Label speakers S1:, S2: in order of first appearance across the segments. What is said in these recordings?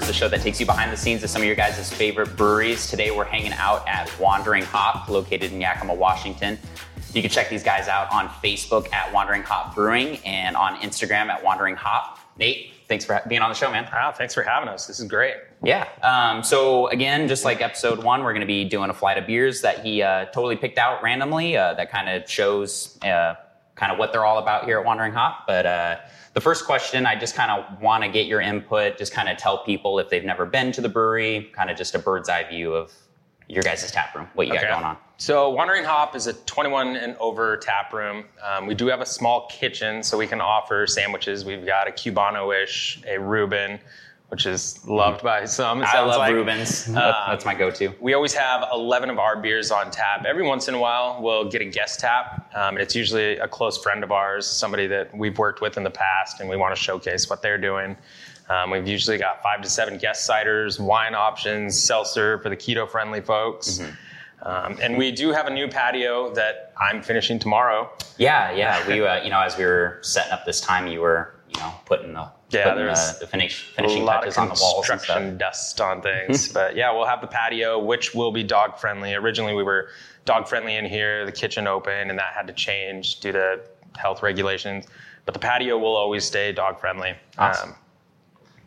S1: Brewers, the show that takes you behind the scenes of some of your guys' favorite breweries. Today we're hanging out at Wandering Hop, located in Yakima, Washington. You can check these guys out on Facebook at Wandering Hop Brewing and on Instagram at Wandering Hop. Nate, thanks for being on the show, man.
S2: Wow, thanks for having us. This is great.
S1: Yeah. Um, so again, just like episode one, we're going to be doing a flight of beers that he uh, totally picked out randomly. Uh, that kind of shows uh, kind of what they're all about here at Wandering Hop. But uh, the first question, I just kind of want to get your input. Just kind of tell people if they've never been to the brewery, kind of just a bird's eye view of your guys' tap room, what you got going on.
S2: So Wandering Hop is a 21 and over tap room. Um, we do have a small kitchen, so we can offer sandwiches. We've got a Cubano-ish, a Reuben, which is loved by some.
S1: I love
S2: like.
S1: Reubens. That's my go-to.
S2: We always have 11 of our beers on tap. Every once in a while, we'll get a guest tap. Um, and it's usually a close friend of ours, somebody that we've worked with in the past, and we want to showcase what they're doing. Um, we've usually got five to seven guest ciders, wine options, seltzer for the keto friendly folks. Um, and we do have a new patio that I'm finishing tomorrow.
S1: Yeah, yeah. We, uh, you know, as we were setting up this time, you were, you know, putting the
S2: Yeah, there's
S1: the, the finish,
S2: a
S1: finishing
S2: lot
S1: touches
S2: of
S1: on the walls and
S2: dust on things. but yeah, we'll have the patio, which will be dog friendly. Originally, we were dog friendly in here, the kitchen open, and that had to change due to health regulations. But the patio will always stay dog friendly.
S1: Awesome.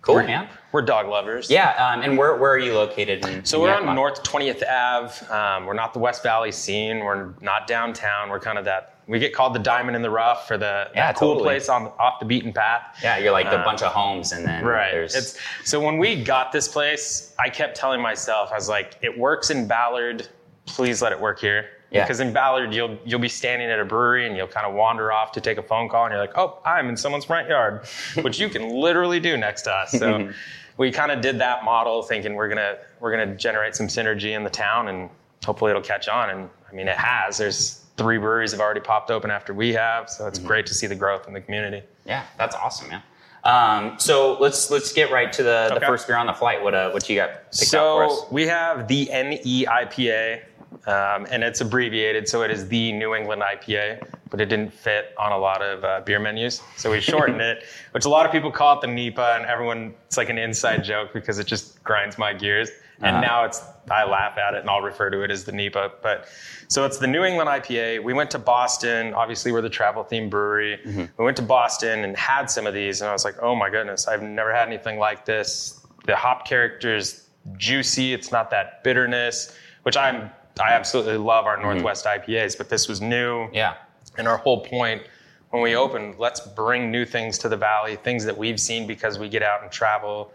S1: Cool,
S2: we're,
S1: man.
S2: we're dog lovers.
S1: Yeah, um, and where, where are you located? In,
S2: So
S1: in
S2: we're
S1: Yakima?
S2: on North 20th Ave. Um, we're not the West Valley scene. We're not downtown. We're kind of that. We get called the diamond in the rough for the
S1: Yeah,
S2: cool
S1: totally.
S2: place on off the beaten path.
S1: Yeah, you're like a
S2: Uh,
S1: bunch of homes, and then
S2: Right.
S1: there's
S2: It's so when we got this place, I kept telling myself, I was like, it works in Ballard. Please let it work here.
S1: Yeah.
S2: Because in Ballard, you'll you'll be standing at a brewery and you'll kind of wander off to take a phone call, and you're like, oh, I'm in someone's front yard, which you can literally do next to us. So we kind of did that model, thinking we're gonna we're gonna generate some synergy in the town, and hopefully it'll catch on. And I mean, it has. There's three breweries have already popped open after we have, so
S1: Mm-hmm.
S2: it's great to see the growth in the community.
S1: yeah, that's awesome, man. Um, so let's let's get right to the, the first beer on the flight. What uh, what you got picked out for us?
S2: So we have the NE IPA, um, and it's abbreviated, so it is the New England IPA, but it didn't fit on a lot of uh, beer menus, so we shortened it, which a lot of people call it the NEPA, and everyone it's like an inside joke because it just grinds my gears. And
S1: Uh-huh.
S2: now it's I laugh at it and I'll refer to it as the NEPA. But so it's the New England IPA. We went to Boston. Obviously, we're the travel themed brewery. We went to Boston and had some of these, and I was like, oh my goodness, I've never had anything like this. The hop character is juicy. It's not that bitterness, which I'm I absolutely love our Northwest IPAs, but this was new.
S1: Yeah,
S2: And our whole point when we opened, let's bring new things to the valley, things that we've seen because we get out and travel.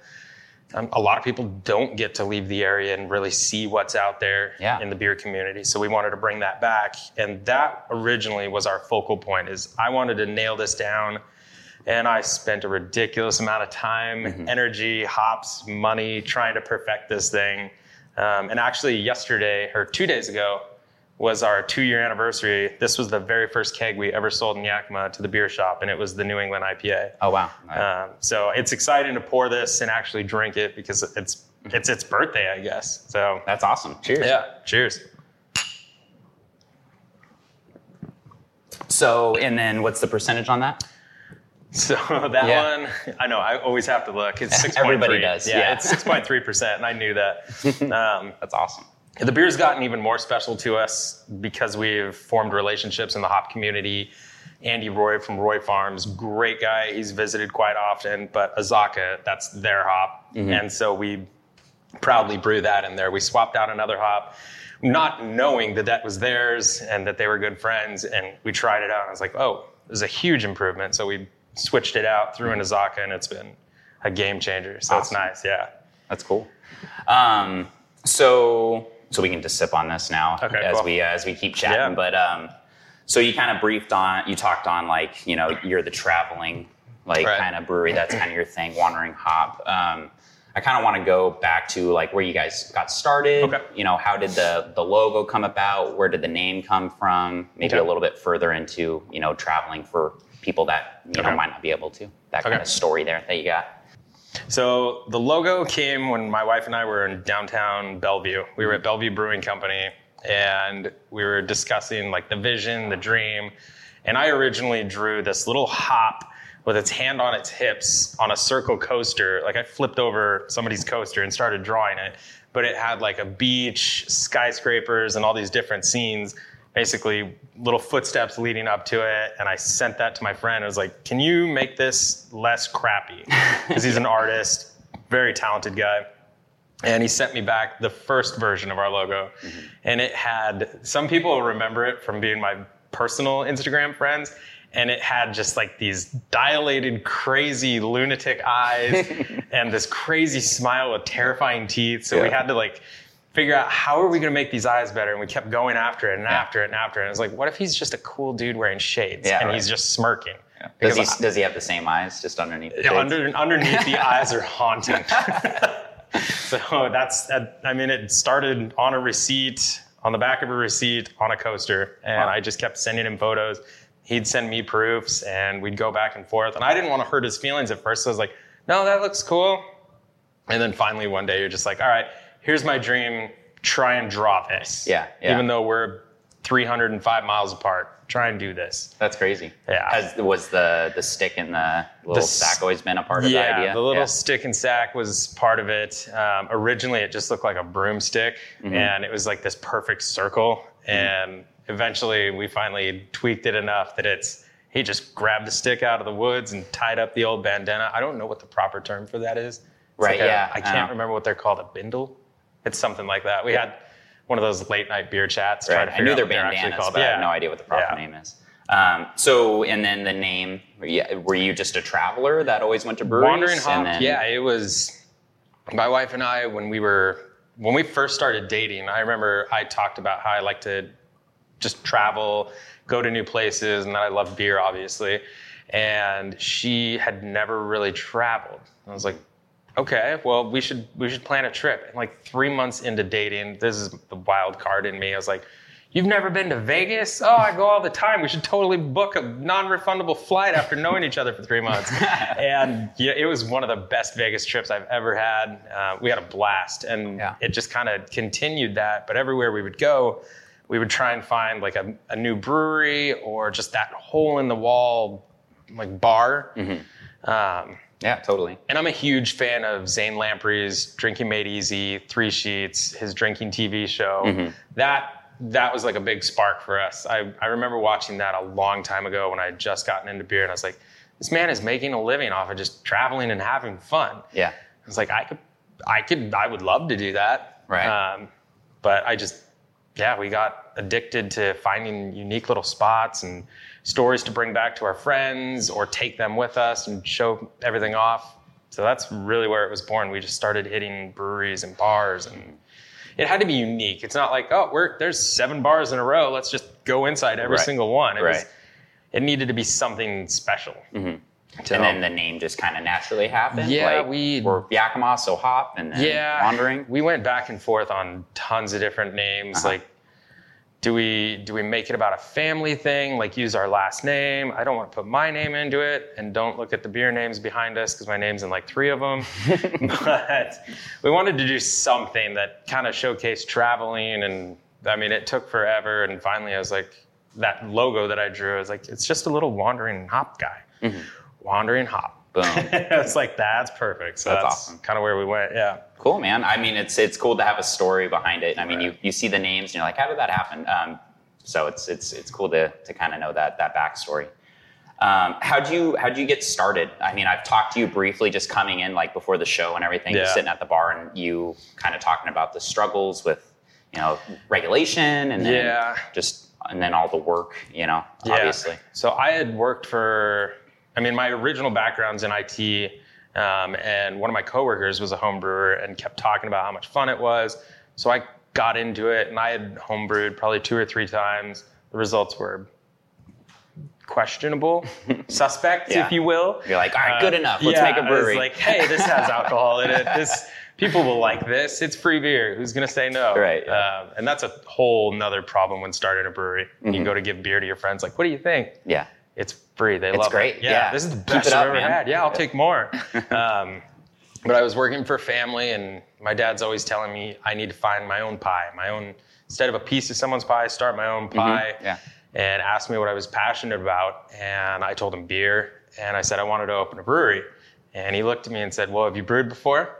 S2: Um, a lot of people don't get to leave the area and really see what's out there
S1: Yeah.
S2: in the beer community. So we wanted to bring that back. And that originally was our focal point is I wanted to nail this down. And I spent a ridiculous amount of time, energy, hops, money trying to perfect this thing. Um, and actually, yesterday or two days ago was our two year anniversary. This was the very first keg we ever sold in Yakima to the beer shop, and it was the New England IPA.
S1: Oh wow.
S2: Um, so it's exciting to pour this and actually drink it because it's it's its birthday, I guess. So
S1: That's awesome. Cheers.
S2: yeah, cheers.
S1: So and then what's the percentage on that?
S2: So that
S1: Yeah.
S2: one, I know I always have to look. It's six
S1: Everybody does, yeah.
S2: it's six point three percent, and I knew that. Um,
S1: That's awesome.
S2: The beer's gotten even more special to us because we've formed relationships in the hop community. Andy Roy from Roy Farms, great guy. He's visited quite often, but Azacca, that's their hop. And so we proudly brew that in there. We swapped out another hop, not knowing that that was theirs and that they were good friends. And we tried it out. And I was like, oh, it was a huge improvement. So we switched it out, threw in Azacca, and it's been a game changer. So it's nice. Yeah.
S1: That's cool. Um, so so we can just sip on this now
S2: Okay,
S1: as
S2: cool.
S1: we as we keep chatting.
S2: Yeah.
S1: But um, so you kind of briefed on you talked on like you know you're the traveling like
S2: Right.
S1: kind of brewery that's kind of your thing, wandering hop. Um, I kind of want to go back to like where you guys got started.
S2: Okay.
S1: You know, how did the the logo come about? Where did the name come from? Maybe
S2: Okay.
S1: a little bit further into you know traveling for people that you know might not be able to. That kind of story there that you got.
S2: So the logo came when my wife and I were in downtown Bellevue. We were at Bellevue Brewing Company and we were discussing like the vision, the dream. And I originally drew this little hop with its hand on its hips on a circle coaster. Like I flipped over somebody's coaster and started drawing it, but it had like a beach, skyscrapers, and all these different scenes. Basically, little footsteps leading up to it, and I sent that to my friend. I was like, "Can you make this less crappy?" Because he's an artist, very talented guy and he sent me back the first version of our logo mm-hmm. and it had some people remember it from being my personal instagram friends and it had just like these dilated crazy lunatic eyes and this crazy smile with terrifying teeth so yeah. we had to like figure out how are we going to make these eyes better and we kept going after it and yeah. after it and after it and it was like what if he's just a cool dude wearing shades yeah, and right. he's just smirking
S1: yeah. Does he, I, does he have the same eyes just underneath the
S2: under, underneath the eyes are haunting so that's, I mean, it started on a receipt, on the back of a receipt, on a coaster, and wow. I just kept sending him photos. He'd send me proofs, and we'd go back and forth. And I didn't want to hurt his feelings at first, so I was like, no, that looks cool. And then finally one day you're just like, all right, here's my dream. Try and draw this.
S1: Yeah. yeah.
S2: Even though we're 305 miles apart try and do this.
S1: That's crazy.
S2: Yeah.
S1: Has, was the the stick and the little the, sack always been a part of
S2: yeah,
S1: the idea?
S2: the little yeah. stick and sack was part of it. Um, originally, it just looked like a broomstick, mm-hmm. and it was like this perfect circle. Mm-hmm. And eventually, we finally tweaked it enough that it's he just grabbed the stick out of the woods and tied up the old bandana. I don't know what the proper term for that is. It's
S1: right.
S2: Like
S1: yeah.
S2: I can't remember what they're called. A bindle. It's something like that. We had one of those late night beer chats.
S1: Right. I knew they're bandanas, but yeah. I have no idea what the proper yeah. name is. Um, so, and then the name, were you just a traveler that always went to breweries?
S2: Wandering Hop, then... yeah, it was my wife and I, when we were, when we first started dating, I remember I talked about how I like to just travel, go to new places, and that I love beer, obviously. And she had never really traveled. I was like, okay, well, we should we should plan a trip. And like three months into dating, this is the wild card in me. I was like, You've never been to Vegas? Oh, I go all the time. We should totally book a non-refundable flight after knowing each other for three months. and yeah, it was one of the best Vegas trips I've ever had. Uh, we had a blast, and yeah. it just kind of continued that. But everywhere we would go, we would try and find like a, a new brewery or just that hole in the wall like bar.
S1: Mm-hmm. Um, yeah, totally.
S2: And I'm a huge fan of Zane Lamprey's Drinking Made Easy, Three Sheets, his drinking TV show. Mm-hmm. That that was like a big spark for us. I, I remember watching that a long time ago when I had just gotten into beer and I was like, this man is making a living off of just traveling and having fun.
S1: Yeah.
S2: I was like, I could, I could, I would love to do that.
S1: Right.
S2: Um, but I just, yeah, we got addicted to finding unique little spots and stories to bring back to our friends or take them with us and show everything off. So that's really where it was born. We just started hitting breweries and bars and it had to be unique. It's not like, oh, we're there's seven bars in a row. Let's just go inside every right. single one. It
S1: right.
S2: Was, it needed to be something special.
S1: Mm-hmm. So, and then the name just kind of naturally happened.
S2: Yeah,
S1: like,
S2: we
S1: were Yakima, so Hop, and then yeah, Wandering.
S2: We went back and forth on tons of different names. Uh-huh. Like do we do we make it about a family thing like use our last name i don't want to put my name into it and don't look at the beer names behind us because my name's in like three of them but we wanted to do something that kind of showcased traveling and i mean it took forever and finally i was like that logo that i drew i was like it's just a little wandering hop guy mm-hmm. wandering hop Boom. it's like that's perfect. So that's, that's awesome. Kind of where we went. Yeah.
S1: Cool, man. I mean, it's it's cool to have a story behind it. I mean, right. you you see the names and you're like, how did that happen? Um, so it's it's it's cool to to kind of know that that backstory. Um, how'd you how'd you get started? I mean, I've talked to you briefly just coming in like before the show and everything, yeah. sitting at the bar and you kind of talking about the struggles with you know regulation and then yeah. just and then all the work, you know, yeah. obviously.
S2: So I had worked for I mean, my original background's in IT, um, and one of my coworkers was a home brewer and kept talking about how much fun it was. So I got into it, and I had homebrewed probably two or three times. The results were questionable, suspect, yeah. if you will.
S1: You're like, all right, good uh, enough. Let's
S2: yeah,
S1: make a brewery.
S2: like, hey, this has alcohol in it. This people will like this. It's free beer. Who's gonna say no?
S1: Right. Yeah.
S2: Um, and that's a whole nother problem when starting a brewery. Mm-hmm. You go to give beer to your friends, like, what do you think?
S1: Yeah
S2: it's free. They
S1: it's
S2: love
S1: great.
S2: it.
S1: Yeah, yeah,
S2: this is the best I've ever man. had. Yeah, I'll take more. um, but I was working for family, and my dad's always telling me I need to find my own pie, my own instead of a piece of someone's pie, start my own mm-hmm. pie.
S1: Mm-hmm. Yeah.
S2: And asked me what I was passionate about, and I told him beer. and I said I wanted to open a brewery. And he looked at me and said, Well, have you brewed before?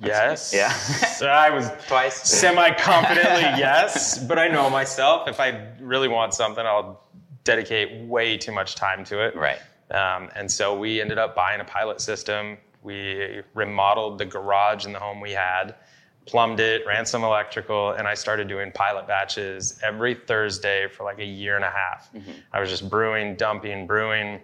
S2: Yes.
S1: Yeah.
S2: so I was
S1: Twice.
S2: semi confidently yes, but I know myself. If I really want something, I'll dedicate way too much time to it.
S1: Right.
S2: Um, and so we ended up buying a pilot system. We remodeled the garage in the home we had, plumbed it, ran some electrical, and I started doing pilot batches every Thursday for like a year and a half. I was just brewing, dumping, brewing.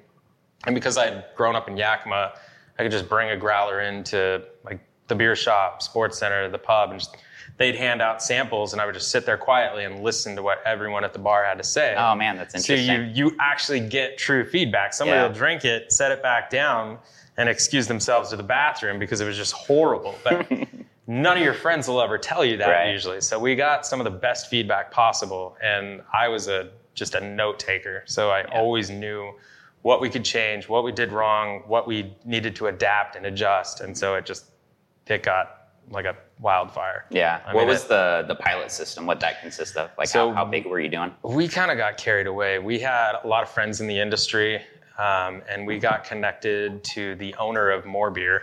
S2: And because I had grown up in Yakima, I could just bring a growler into like the beer shop, sports center, the pub, and just, they'd hand out samples, and I would just sit there quietly and listen to what everyone at the bar had to say.
S1: Oh man, that's interesting.
S2: So you you actually get true feedback. Somebody
S1: Yeah.
S2: will drink it, set it back down, and excuse themselves to the bathroom because it was just horrible. But none of your friends will ever tell you that
S1: Right.
S2: usually. So we got some of the best feedback possible, and I was a just a note taker. So I always knew what we could change, what we did wrong, what we needed to adapt and adjust, and so it just it got like a wildfire.
S1: yeah.
S2: I
S1: what
S2: mean,
S1: was
S2: it-
S1: the the pilot system? What that consist of? Like
S2: So-
S1: how, how big were you doing?
S2: we kind of got carried away. We had a lot of friends in the industry, um, and we got connected to the owner of More Beer.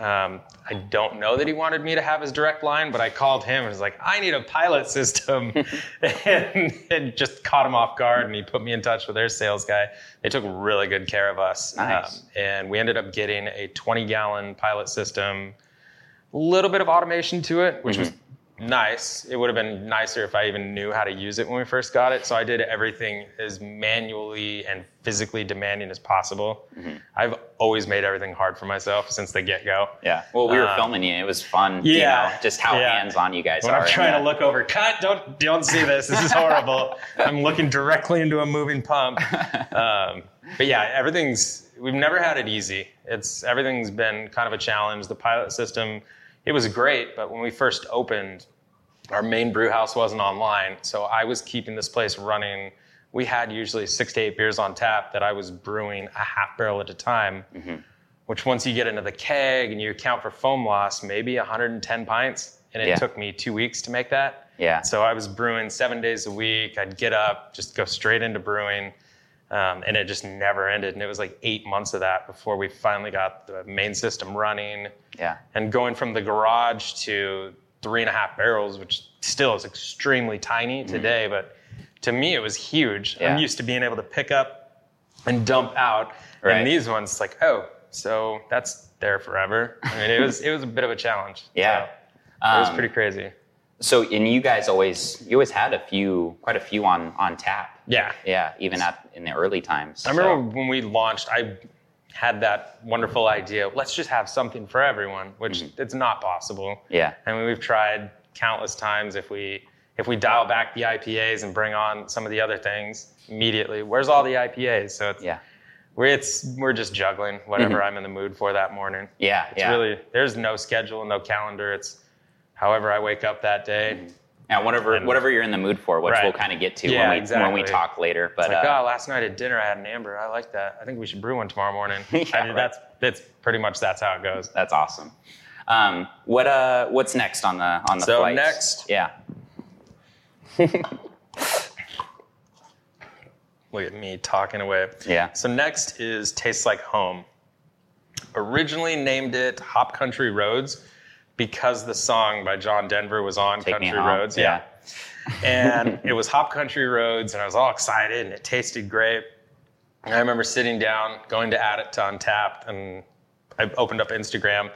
S2: Um, I don't know that he wanted me to have his direct line, but I called him and was like, I need a pilot system. and it just caught him off guard, and he put me in touch with their sales guy. They took really good care of us.
S1: Nice.
S2: Um, and we ended up getting a 20 gallon pilot system, little bit of automation to it, which was nice. It would have been nicer if I even knew how to use it when we first got it. So I did everything as manually and physically demanding as possible. I've always made everything hard for myself since the get go.
S1: Yeah. Well, we were
S2: Uh,
S1: filming you. It was fun. You
S2: yeah,
S1: know, just how
S2: yeah.
S1: hands on you guys
S2: When
S1: are.
S2: I'm trying to look over, cut, don't don't see this. This is horrible. I'm looking directly into a moving pump. Um, but yeah, everything's we've never had it easy. It's everything's been kind of a challenge. The pilot system, it was great, but when we first opened, our main brew house wasn't online, so I was keeping this place running. We had usually six to eight beers on tap that I was brewing a half barrel at a time. Mm-hmm. Which once you get into the keg and you account for foam loss, maybe 110 pints, and it
S1: Yeah.
S2: took me two weeks to make that.
S1: Yeah.
S2: So I was brewing seven days a week. I'd get up, just go straight into brewing, um, and it just never ended. And it was like eight months of that before we finally got the main system running.
S1: Yeah.
S2: And going from the garage to three and a half barrels, which still is extremely tiny today, but to me it was huge.
S1: Mm-hmm. Yeah.
S2: I'm used to being able to pick up and dump out,
S1: Right.
S2: and these ones, it's like, oh, so that's there forever. I mean, it was it was a bit of a challenge.
S1: Yeah.
S2: So, it was
S1: Um,
S2: pretty crazy.
S1: So, and you guys always, you always had a few, quite a few on on tap.
S2: Yeah.
S1: Yeah. Even at in the early times.
S2: I remember when we launched, I had that wonderful idea. Let's just have something for everyone, which
S1: Mm-hmm.
S2: it's not possible.
S1: Yeah.
S2: I mean, we've tried countless times. If we if we dial back the IPAs and bring on some of the other things immediately, where's all the IPAs? So it's
S1: Yeah.
S2: we're it's we're just juggling whatever I'm in the mood for that morning.
S1: Yeah.
S2: It's
S1: yeah.
S2: really there's no schedule, no calendar. It's however I wake up that day.
S1: Yeah, whatever
S2: And-
S1: whatever you're in the mood for, which
S2: Right.
S1: we'll kind of get to
S2: Yeah,
S1: when we when we talk later. But
S2: Like,
S1: uh,
S2: oh, last night at dinner I had an amber. I like that. I think we should brew one tomorrow morning.
S1: Yeah,
S2: I mean,
S1: right.
S2: that's that's pretty much that's how it goes.
S1: that's awesome. Um, what uh, what's next on the on the
S2: So
S1: flights?
S2: next-
S1: yeah,
S2: Look at me talking away.
S1: Yeah.
S2: So next is Tastes Like Home. Originally named it Hop Country Roads because the song by John Denver was on
S1: Take
S2: Country. Roads. Yeah. and it was Hop Country Roads, and I was all excited, and it tasted great. And I remember sitting down, going to add it to Untappd, and I opened up Instagram,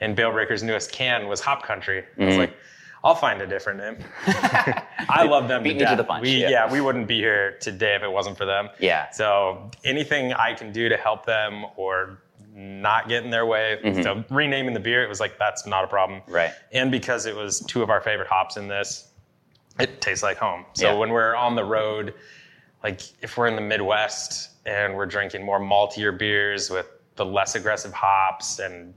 S2: and Bale Breaker's newest can was Hop Country. I
S1: Mm-hmm.
S2: was like, I'll find a different name. I love them
S1: Beat
S2: to
S1: me to the punch,
S2: We,
S1: yeah.
S2: yeah, we wouldn't be here today if it wasn't for them.
S1: Yeah.
S2: So anything I can do to help them or not getting their way. So renaming the beer, it was like that's not a problem.
S1: Mm-hmm. Right.
S2: And because it was two of our favorite hops in this, it tastes like home. So
S1: Yeah.
S2: when we're on the road, like if we're in the Midwest and we're drinking more maltier beers with the less aggressive hops, and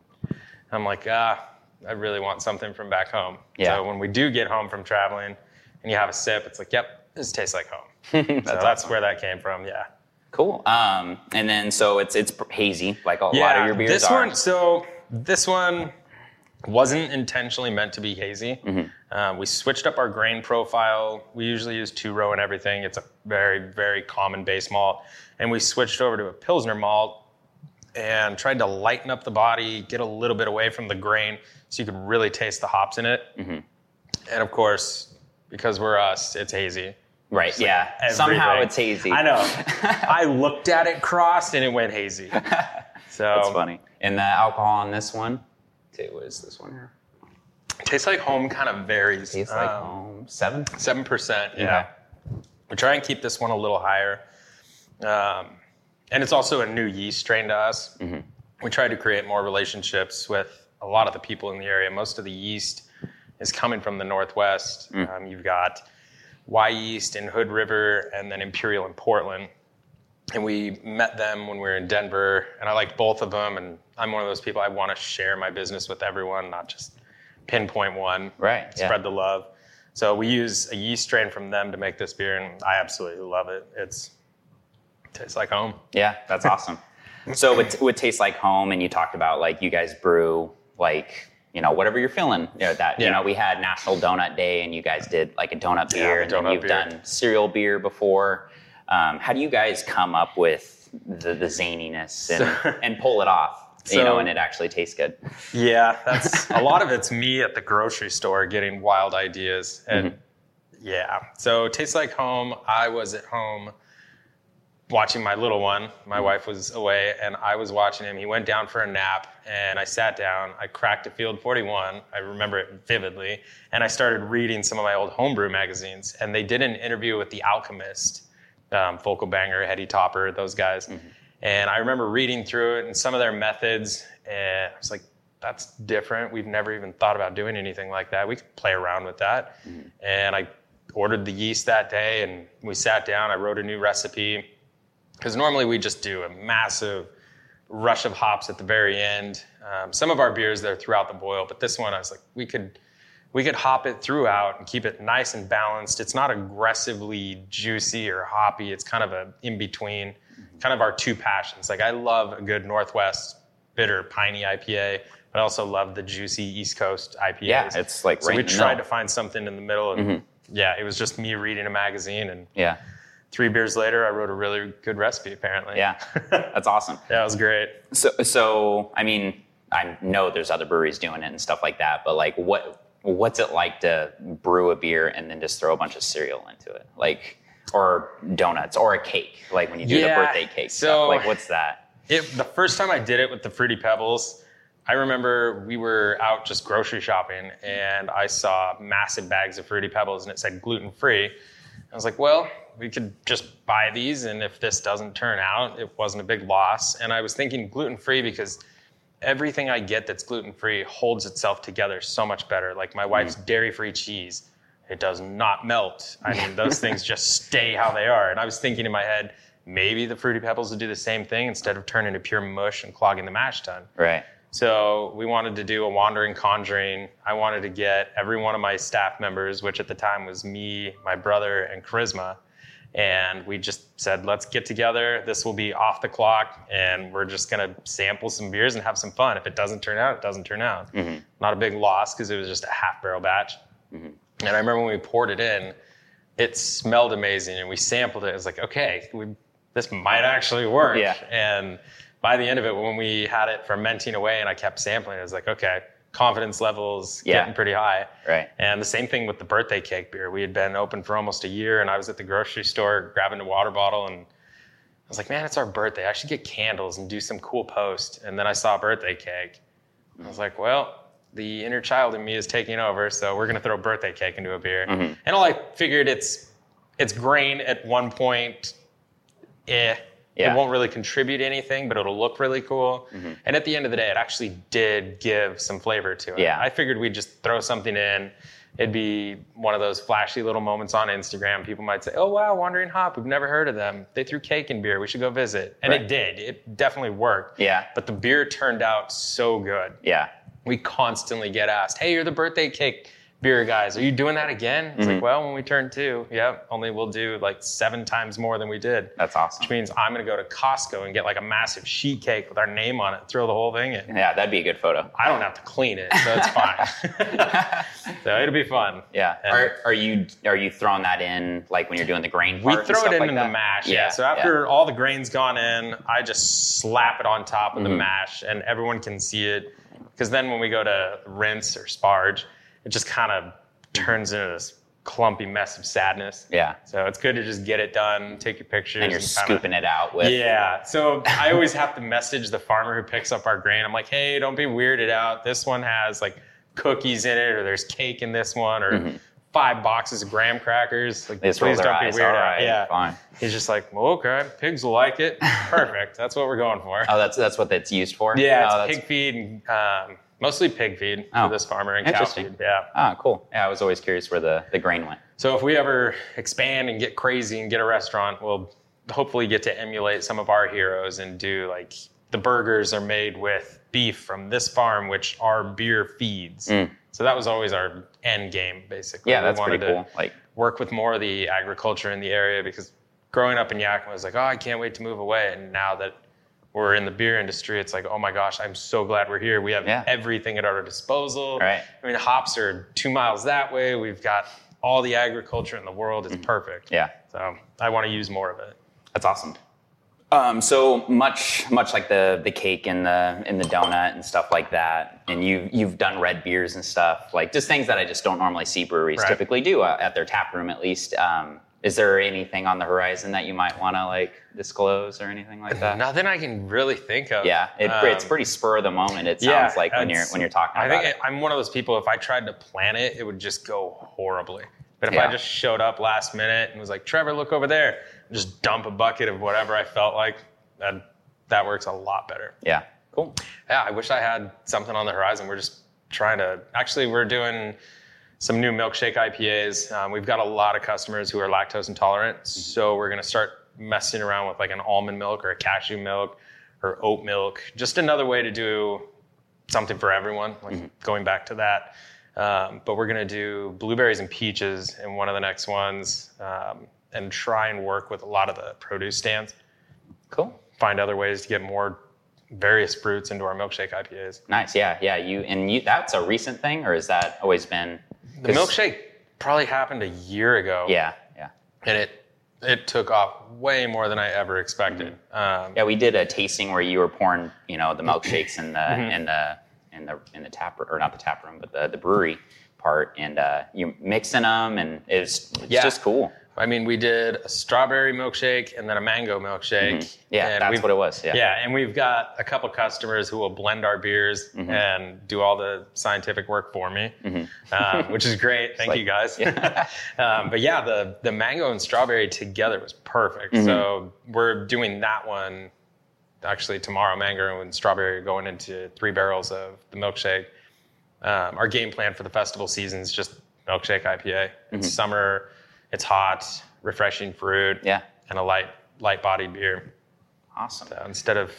S2: I'm like, ah, I really want something from back home.
S1: Yeah.
S2: So when we do get home from traveling and you have a sip, it's like, yep, this tastes like home.
S1: that's,
S2: so that's where that came from. Yeah.
S1: Cool. Um, and then so it's it's hazy, like a lot of your beers
S2: this
S1: are.
S2: one. So this one wasn't intentionally meant to be hazy.
S1: Mm-hmm.
S2: Um, we switched up our grain profile. We usually use two row and everything. It's a very, very common base malt. And we switched over to a Pilsner malt and tried to lighten up the body, get a little bit away from the grain so you could really taste the hops in it.
S1: Mm-hmm.
S2: And of course, because we're us, it's hazy.
S1: Right.
S2: It's like
S1: yeah. Somehow
S2: everything.
S1: it's hazy.
S2: I know. I looked at it crossed and it went hazy. So
S1: That's funny. And the alcohol on this one, too, what is this one here?
S2: tastes like home kind of varies.
S1: Tastes like
S2: Um,
S1: home. Seven?
S2: Seven percent. Yeah. We try and keep this one a little higher. Um, and it's also a new yeast strain to us. We try to create more relationships with a lot of the people in the area. Most of the yeast is coming from the Northwest. Um, you've got Wyeast in Hood River and then Imperial in Portland. And we met them when we were in Denver, and I liked both of them. And I'm one of those people I want to share my business with everyone, not just pinpoint one
S1: Right. yeah.
S2: spread the love. So we use a yeast strain from them to make this beer, and I absolutely love it. It's tastes like home.
S1: Yeah, that's awesome. So it would taste like home, and you talked about like you guys brew like you know whatever you're feeling. You know that you know we had National Donut Day, and you guys did like a donut beer,
S2: the
S1: and then you've
S2: beer.
S1: done cereal beer before. Um, how do you guys come up with the, the zaniness and,
S2: So-
S1: and pull it off? you know, and it actually tastes good.
S2: Yeah, that's a lot of it's me at the grocery store getting wild ideas. And yeah, so it tastes like home. I was at home watching my little one. My wife was away, and I was watching him. He went down for a nap, and I sat down. I cracked a Field 41. I remember it vividly. And I started reading some of my old homebrew magazines. And they did an interview with The Alchemist, um, Focal Banger, Heady Topper, those guys. And I remember reading through it and some of their methods, and I was like, that's different. We've never even thought about doing anything like that. We could play around with that. And I ordered the yeast that day, and we sat down. I wrote a new recipe because normally we just do a massive rush of hops at the very end. Um, some of our beers they're throughout the boil, but this one I was like, we could we could hop it throughout and keep it nice and balanced. It's not aggressively juicy or hoppy. It's kind of a in between, kind of our two passions. Like I love a good Northwest bitter piney IPA, but I also love the juicy East Coast IPAs.
S1: Yeah, it's like
S2: so
S1: right
S2: we tried to find something in the middle, and yeah, it was just me reading a magazine, and
S1: Yeah,
S2: three beers later, I wrote a really good recipe. Apparently,
S1: yeah, that's awesome.
S2: yeah, it was great.
S1: So, so I mean, I know there's other breweries doing it and stuff like that, but like, what what's it like to brew a beer and then just throw a bunch of cereal into it, like, or donuts or a cake, like when you do
S2: Yeah,
S1: the birthday cake
S2: so-
S1: stuff? Like, what's that?
S2: It, the first time I did it with the Fruity Pebbles, I remember we were out just grocery shopping and I saw massive bags of Fruity Pebbles and it said gluten free. I was like, well, we could just buy these and if this doesn't turn out, it wasn't a big loss. And I was thinking gluten free because everything I get that's gluten free holds itself together so much better. Like my wife's mm. dairy free cheese, it does not melt. I mean, those things just stay how they are. And I was thinking in my head, maybe the Fruity Pebbles would do the same thing instead of turning to pure mush and clogging the mash tun.
S1: Right.
S2: So we wanted to do a wandering conjuring. I wanted to get every one of my staff members, which at the time was me, my brother, and Charisma. And we just said, let's get together. This will be off the clock, and we're just gonna sample some beers and have some fun. If it doesn't turn out, it doesn't turn out. Mm-hmm. Not a big loss because it was just a half barrel batch. Mm-hmm. And I remember when we poured it in, it smelled amazing, and we sampled it. It was like, okay, we, this might actually work.
S1: Yeah.
S2: And by the end of it, when we had it fermenting away and I kept sampling, it was like, okay, confidence levels
S1: Yeah.
S2: getting pretty high.
S1: Right.
S2: And the same thing with the birthday cake beer. We had been open for almost a year, and I was at the grocery store grabbing a water bottle, and I was like, man, it's our birthday. I should get candles and do some cool post. And then I saw a birthday cake. I was like, well, the inner child in me is taking over, so we're gonna throw birthday cake into a beer. And all I figured it's it's grain at one point. Eh.
S1: Yeah.
S2: It won't really contribute anything, but it'll look really cool. Mm-hmm. And at the end of the day, it actually did give some flavor to it.
S1: Yeah.
S2: I figured we'd just throw something in. It'd be one of those flashy little moments on Instagram. People might say, "Oh wow, Wandering Hop, we've never heard of them. They threw cake and beer. We should go visit." And
S1: Right.
S2: it did. It definitely worked.
S1: Yeah.
S2: But the beer turned out so good.
S1: Yeah.
S2: We constantly get asked, "Hey, you're the birthday cake beer guys, are you doing that again? It's
S1: Mm-hmm.
S2: like, well, when we turn two, yep, only we'll do like seven times more than we did.
S1: That's awesome.
S2: Which means I'm gonna go to Costco and get like a massive sheet cake with our name on it, throw the whole thing in.
S1: Yeah, that'd be a good photo.
S2: I don't have to clean it, so it's fine. so it'll be fun.
S1: Yeah.
S2: And-
S1: Are, are you are you throwing that in like when you're doing the grain?
S2: We throw
S1: stuff
S2: it in
S1: like
S2: in the mash. Yeah. So after all the grain's gone in, I just slap it on top of the
S1: Mm-hmm.
S2: mash, and everyone can see it. Because then when we go to rinse or sparge, it just kind of turns into this clumpy mess of sadness.
S1: yeah,
S2: So it's good to just get it done, take your pictures,
S1: and you're
S2: kinda-
S1: scooping it out with.
S2: yeah. So I always have to message the farmer who picks up our grain. I'm like, hey, don't be weirded out. This one has like cookies in it, or there's cake in this one, or five boxes of graham crackers. Like, please don't
S1: eyes.
S2: be weirded
S1: All
S2: out.
S1: right,
S2: Yeah.
S1: fine.
S2: He's just like, well, okay, pigs will like it. Perfect. That's what we're going for.
S1: Oh, that's that's what that's used for.
S2: yeah,
S1: Oh,
S2: pig feed, and, um, mostly pig feed
S1: Oh,
S2: for this farmer and cow feed. Yeah.
S1: Ah, cool. Yeah, I was always curious where the the grain went.
S2: So if we ever expand and get crazy and get a restaurant, we'll hopefully get to emulate some of our heroes and do like the burgers are made with beef from this farm, which our beer feeds. So that was always our end game, basically.
S1: Mm. Yeah,
S2: We
S1: that's pretty
S2: wanted to
S1: cool. Like,
S2: Work with more of the agriculture in the area because growing up in Yakima was like, oh, I can't wait to move away. And now that we're in the beer industry, it's like, oh my gosh, I'm so glad we're here. We have
S1: Yeah.
S2: everything at our disposal.
S1: Right.
S2: I mean, hops are two miles that way. We've got all the agriculture in the world. It's perfect.
S1: Mm-hmm. yeah,
S2: So I want to use more of it.
S1: That's awesome. Um, so much, much like the the cake and the and the donut and stuff like that, and you you've done red beers and stuff like just things that I just don't normally see breweries
S2: Right.
S1: typically do uh, at their tap room at least. Um, is there anything on the horizon that you might want to like disclose or anything like that?
S2: Nothing I can really think of.
S1: Yeah, it, it's
S2: Um,
S1: pretty spur of the moment. It sounds
S2: yeah,
S1: like when you're when you're talking
S2: I think
S1: it.
S2: I'm one of those people. If I tried to plan it, it would just go horribly. But if
S1: Yeah.
S2: I just showed up last minute and was like, "Trevor, look over there," just dump a bucket of whatever I felt like, that that works a lot better.
S1: Yeah, cool.
S2: Yeah, I wish I had something on the horizon. We're just trying to. Actually, we're doing some new milkshake IPAs. Um, we've got a lot of customers who are lactose intolerant, so we're going to start messing around with like an almond milk or a cashew milk or oat milk. Just another way to do something for everyone. Like going back to that. Um, but we're going to do blueberries and peaches in one of the next ones, um, and try and work with a lot of the produce stands.
S1: Cool.
S2: Find other ways to get more various fruits into our milkshake IPAs.
S1: Nice. Yeah, yeah. You and you. That's a recent thing, or has that always been?
S2: The milkshake probably happened a year ago.
S1: Yeah, yeah.
S2: And it it took off way more than I ever expected. Um,
S1: Yeah, we did a tasting where you were pouring, you know, the milkshakes in the
S2: Mm-hmm.
S1: in the in the in the tap or not the tap room, but the the brewery part, and uh, you mixing them, and it's it's
S2: Yeah.
S1: just cool.
S2: I mean, we did a strawberry milkshake and then a mango milkshake.
S1: Yeah,
S2: and
S1: that's what it was. Yeah.
S2: Yeah, and we've got a couple customers who will blend our beers
S1: Mm-hmm.
S2: and do all the scientific work for me, um, which is great. Thank
S1: like-
S2: you guys. um, but yeah, the the mango and strawberry together was perfect.
S1: Mm-hmm.
S2: So we're doing that one actually tomorrow. Mango and strawberry are going into three barrels of the milkshake. Um, our game plan for the festival season is just milkshake IPA.
S1: Mm-hmm.
S2: It's summer, it's hot, refreshing fruit,
S1: Yeah.
S2: and a light light bodied beer.
S1: Awesome.
S2: Uh, instead of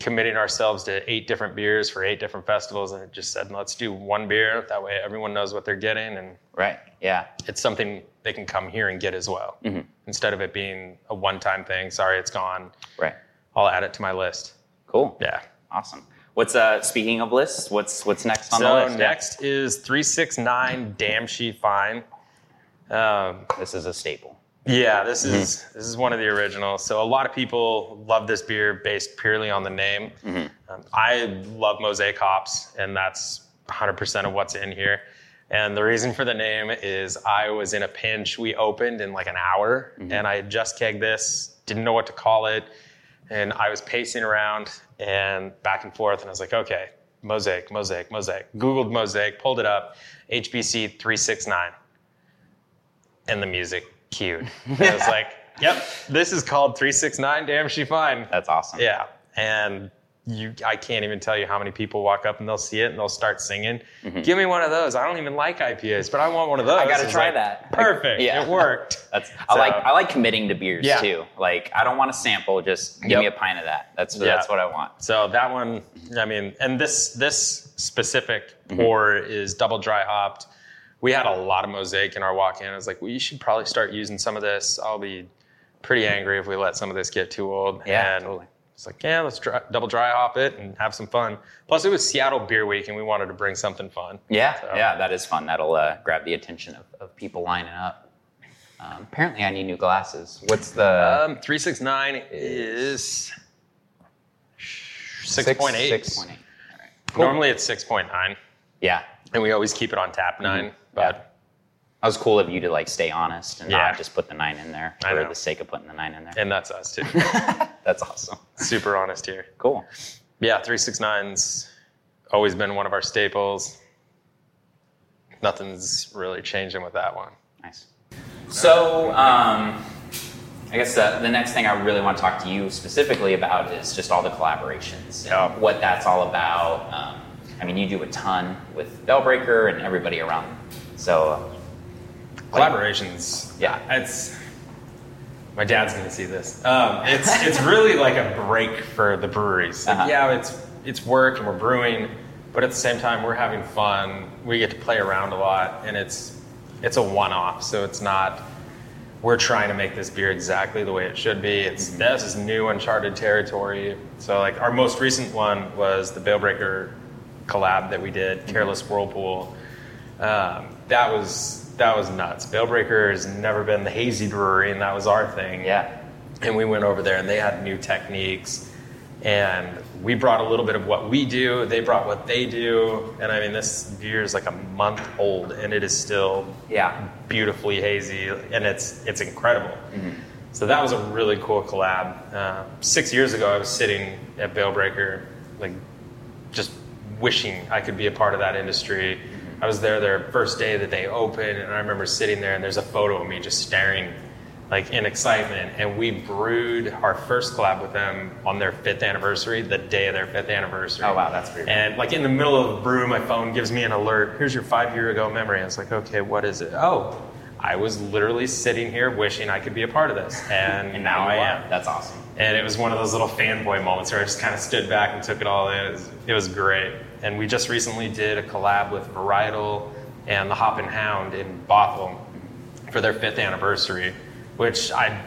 S2: committing ourselves to eight different beers for eight different festivals, and just said, let's do one beer. That way, everyone knows what they're getting, and
S1: Right. Yeah.
S2: it's something they can come here and get as well.
S1: Mm-hmm.
S2: Instead of it being a one-time thing. Sorry, it's gone.
S1: Right.
S2: I'll add it to my list.
S1: Cool.
S2: Yeah.
S1: Awesome. What's uh speaking of lists? What's what's next on
S2: so
S1: the list? Yeah.
S2: next is three six nine Damn She Fine. Um,
S1: This is a staple.
S2: Yeah, this is this is one of the originals. So a lot of people love this beer based purely on the name. Um, I love Mosaic hops, and that's 100% of what's in here. And the reason for the name is I was in a pinch. We opened in like an hour, and I had just kegged this, didn't know what to call it, and I was pacing around and back and forth, and I was like, okay, Mosaic, Mosaic, Mosaic. Googled Mosaic, pulled it up, HBC 369 and the music cued. And I was like, yep, this is called 369 Damn She Fine.
S1: That's awesome.
S2: Yeah. And you I can't even tell you how many people walk up and they'll see it and they'll start singing. Give me one of those. I don't even like IPAs, but I want one of those.
S1: Mm-hmm. I gotta
S2: It's
S1: try
S2: like,
S1: that.
S2: Perfect.
S1: Yeah.
S2: It worked.
S1: That's I
S2: So-
S1: like I like committing to beers
S2: Yeah.
S1: too. Like I don't want a sample, just give
S2: Yep.
S1: me a pint of that. That's
S2: Yeah.
S1: that's what I want.
S2: So that one, I mean, and this this specific
S1: Mm-hmm.
S2: pour is double dry hopped we had a lot of mosaic in our walk-in. I was like, well, you should probably start using some of this. I'll be pretty angry if we let some of this get too old.
S1: Yeah,
S2: and
S1: totally.
S2: It's like, yeah, let's dry, double dry hop it and have some fun. Plus, it was Seattle Beer Week, and we wanted to bring something fun.
S1: Yeah,
S2: So-
S1: yeah, that is fun. That'll uh, grab the attention of, of people lining up. Um, apparently, I need new glasses. What's the
S2: Um, 369 is 6.8.
S1: Six point eight.
S2: Normally it's 6.9,
S1: Yeah,
S2: and we always keep it on tap 9. But
S1: Yeah. that was cool of you to like stay honest and
S2: Yeah.
S1: not just put the nine in there for the sake of putting the nine in there.
S2: and that's us too.
S1: That's awesome.
S2: Super honest here.
S1: Cool.
S2: Yeah, 369's always been one of our staples. Nothing's really changing with that one.
S1: Nice. So, um, I guess the, the next thing I really want to talk to you specifically about is just all the collaborations,
S2: Yeah.
S1: what that's all about. Um, I mean, you do a ton with Bale Breaker and everybody around. So, uh,
S2: Collaborations.
S1: Yeah.
S2: It's my dad's gonna see this. Um, it's it's really like a break for the breweries. Like,
S1: Uh-huh.
S2: Yeah, it's it's work and we're brewing, but at the same time we're having fun. We get to play around a lot, and it's it's a one-off. So it's not we're trying to make this beer exactly the way it should be. It's this is new uncharted territory. So like our most recent one was the Bale Breaker collab that we did, Careless Whirlpool. Um, that was that was nuts. Bale Breaker has never been the hazy brewery, and that was our thing.
S1: yeah.
S2: And we went over there, and they had new techniques, and we brought a little bit of what we do. They brought what they do, and I mean, this beer is like a month old, and it is still
S1: Yeah.
S2: beautifully hazy, and it's it's incredible. So that was a really cool collab. Uh, six years ago, I was sitting at Bale Breaker, like just wishing I could be a part of that industry. I was there their first day that they opened, and I remember sitting there, and there's a photo of me just staring, like in excitement. And we brewed our first collab with them on their fifth anniversary, the day of their fifth anniversary.
S1: Oh, wow, that's pretty.
S2: And like in the middle of the brew, my phone gives me an alert. Here's your five year ago memory. I was like, okay, what is it? Oh, I was literally sitting here wishing I could be a part of this, and,
S1: And
S2: now I
S1: are.
S2: am.
S1: That's awesome.
S2: And it was one of those little fanboy moments where I just kind of stood back and took it all in. It was, it was great. And we just recently did a collab with Varietal and the Hop and Hound in Bothell for their fifth anniversary, which I.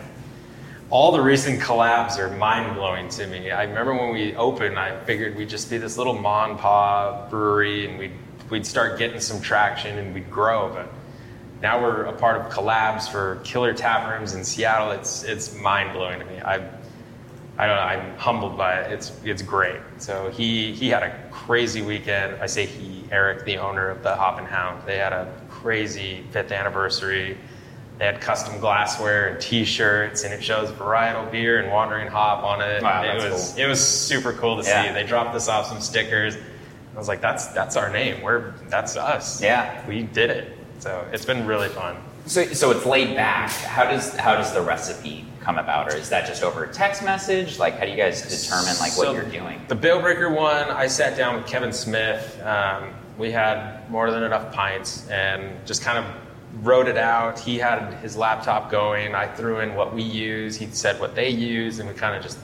S2: All the recent collabs are mind blowing to me. I remember when we opened, I figured we'd just be this little mon pa brewery and we'd, we'd start getting some traction and we'd grow. But now we're a part of collabs for killer tap rooms in Seattle. It's it's mind blowing to me. I I don't know. I'm humbled by it. It's it's great. So he he had a crazy weekend. I say he, Eric, the owner of the Hop and Hound. They had a crazy fifth anniversary. They had custom glassware and T-shirts, and it shows varietal beer and Wandering Hop on it.
S1: Wow,
S2: And it was
S1: cool.
S2: it was super cool to
S1: Yeah.
S2: see. They dropped us off some stickers. I was like, that's that's our name. We're that's us.
S1: Yeah.
S2: we did it. So it's been really fun.
S1: So, so it's laid back. How does how does the recipe come about, or is that just over a text message? Like, how do you guys determine like what
S2: So
S1: you're doing?
S2: The Bale Breaker one, I sat down with Kevin Smith. Um, we had more than enough pints and just kind of wrote it out. He had his laptop going. I threw in what we use. He said what they use, and we kind of just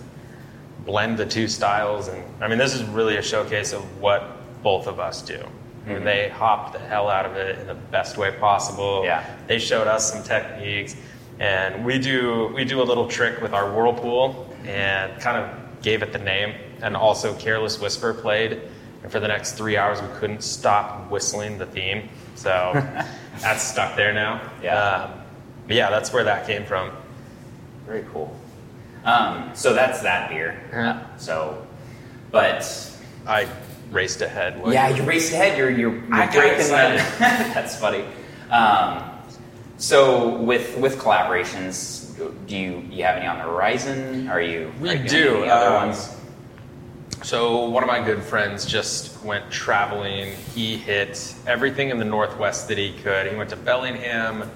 S2: blend the two styles. And I mean, this is really a showcase of what both of us do. I mean, they hopped the hell out of it in the best way possible.
S1: Yeah.
S2: They showed us some techniques, and we do we do a little trick with our whirlpool, and kind of gave it the name. And also, Careless Whisper played, and for the next three hours, we couldn't stop whistling the theme. So that's stuck there now.
S1: Yeah.
S2: Um, but yeah, that's where that came from.
S1: Very cool. Um, so that's that beer.
S2: Yeah.
S1: So, but
S2: I raced ahead. What-
S1: yeah, you raced ahead. You're you're, you're
S2: I got
S1: breaking
S2: excited.
S1: the- that's funny. Um, so with with collaborations, do you you have any on the horizon? Are you?
S2: We
S1: are you
S2: do, um,
S1: ones?
S2: So one of my good friends just went traveling. He hit everything in the Northwest that he could. He went to Bellingham,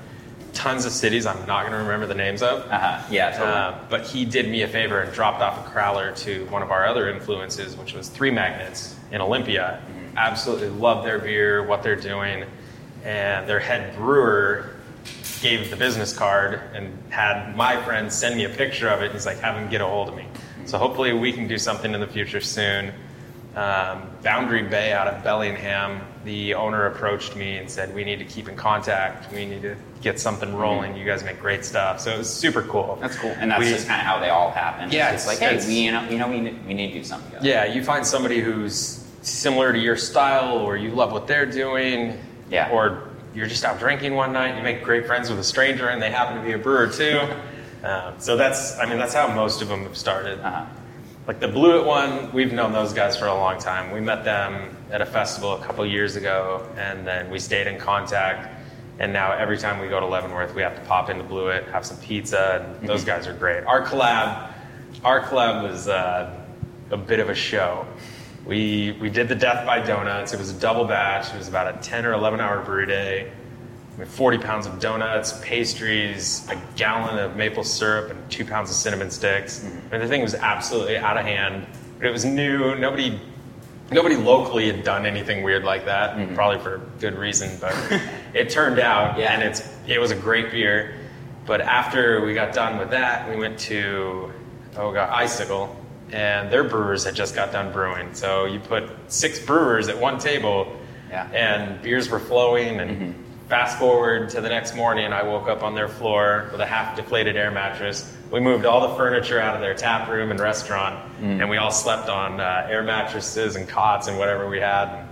S2: tons of cities I'm not going to remember the names of.
S1: Uh-huh. Yeah, totally.
S2: Uh, but he did me a favor and dropped off a crowler to one of our other influences, which was Three Magnets in Olympia. Absolutely love their beer, what they're doing, and their head brewer gave the business card and had my friend send me a picture of it. He's like, have him get a hold of me. So hopefully we can do something in the future soon. um, Boundary Bay out of Bellingham, the owner approached me and said, "We need to keep in contact. We need to get something rolling. You guys make great stuff." So it was super cool.
S1: That's cool. And that's
S2: We-
S1: just kind of how they all happen.
S2: Yeah,
S1: It's
S2: it's-
S1: like, hey,
S2: it's-
S1: we, you know, you know we, ne- we need to do something together.
S2: Yeah, you find somebody who's similar to your style, or you love what they're doing,
S1: Yeah.
S2: or you're just out drinking one night, you make great friends with a stranger, and they happen to be a brewer too. um, so that's, I mean, that's how most of them have started.
S1: Uh-huh.
S2: Like the Blewett one, we've known those guys for a long time. We met them at a festival a couple years ago, and then we stayed in contact. And now every time we go to Leavenworth, we have to pop into Blewett, have some pizza, and those guys are great. Our collab, our collab was uh, a bit of a show. We we did the Death by Donuts. It was a double batch. It was about a 10 or 11 hour brew day. We had 40 pounds of donuts, pastries, a gallon of maple syrup, and two pounds of cinnamon sticks. Mm-hmm. I mean, the thing was absolutely out of hand. But it was new. Nobody, nobody locally had done anything weird like that. Mm-hmm. Probably for good reason, but it turned out,
S1: Yeah.
S2: and it's it was a great beer. But after we got done with that, we went to oh god, Icicle, and their brewers had just got done brewing. So you put six brewers at one table,
S1: Yeah.
S2: and beers were flowing. And fast forward to the next morning, I woke up on their floor with a half deflated air mattress. We moved all the furniture out of their tap room and restaurant, and we all slept on uh, air mattresses and cots and whatever we had.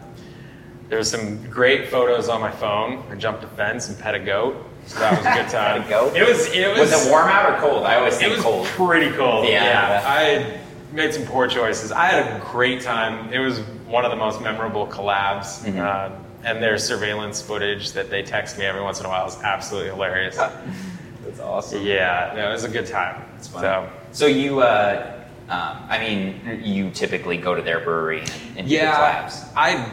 S2: There was some great photos on my phone. I jumped a fence and pet a goat, so that was a good time.
S1: A goat?
S2: It was. It was.
S1: Was it warm out or cold? I always
S2: It was
S1: cold.
S2: pretty cold.
S1: Yeah.
S2: Yeah. I made some poor choices. I had a great time. It was one of the most memorable collabs.
S1: Mm-hmm.
S2: Uh, and their surveillance footage that they text me every once in a while is absolutely hilarious.
S1: That's awesome.
S2: yeah, no, it was a good time.
S1: It's fun.
S2: So,
S1: So you, uh, um, I mean, you typically go to their brewery and, and do
S2: yeah,
S1: collabs.
S2: I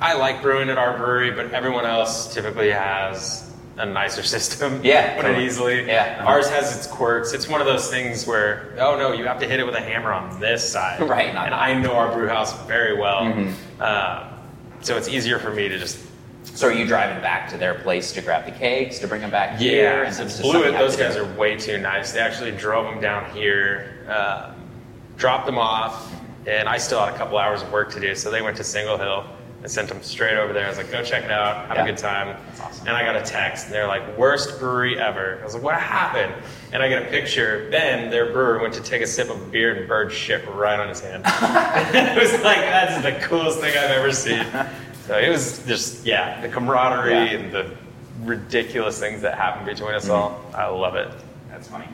S2: I like brewing at our brewery, but everyone else typically has a nicer system.
S1: Yeah,
S2: put it easily.
S1: Yeah, uh-huh.
S2: ours has its quirks. It's one of those things where oh no, you have to hit it with a hammer on this side.
S1: Right,
S2: and. I know our brew house very well,
S1: Mm-hmm.
S2: Um, so it's easier for me to just
S1: So are you driving back to their place to grab the cakes to bring them back here?
S2: Yeah,
S1: and
S2: so
S1: Blewett,
S2: those guys
S1: do?
S2: are way too nice. They actually drove them down here, um, dropped them off, and I still had a couple hours of work to do. So they went to Single Hill. I sent them straight over there. I was like, go check it out, have
S1: Yeah.
S2: a good time.
S1: That's awesome.
S2: And I got a text, and they're like, worst brewery ever. I was like, what happened? And I get a picture. Ben, their brewer, went to take a sip of beer, and bird shit right on his hand. it was like, that's the coolest thing I've ever seen. So it was just, yeah, the camaraderie
S1: Yeah.
S2: and the ridiculous things that happen between us all. I love it.
S1: That's funny.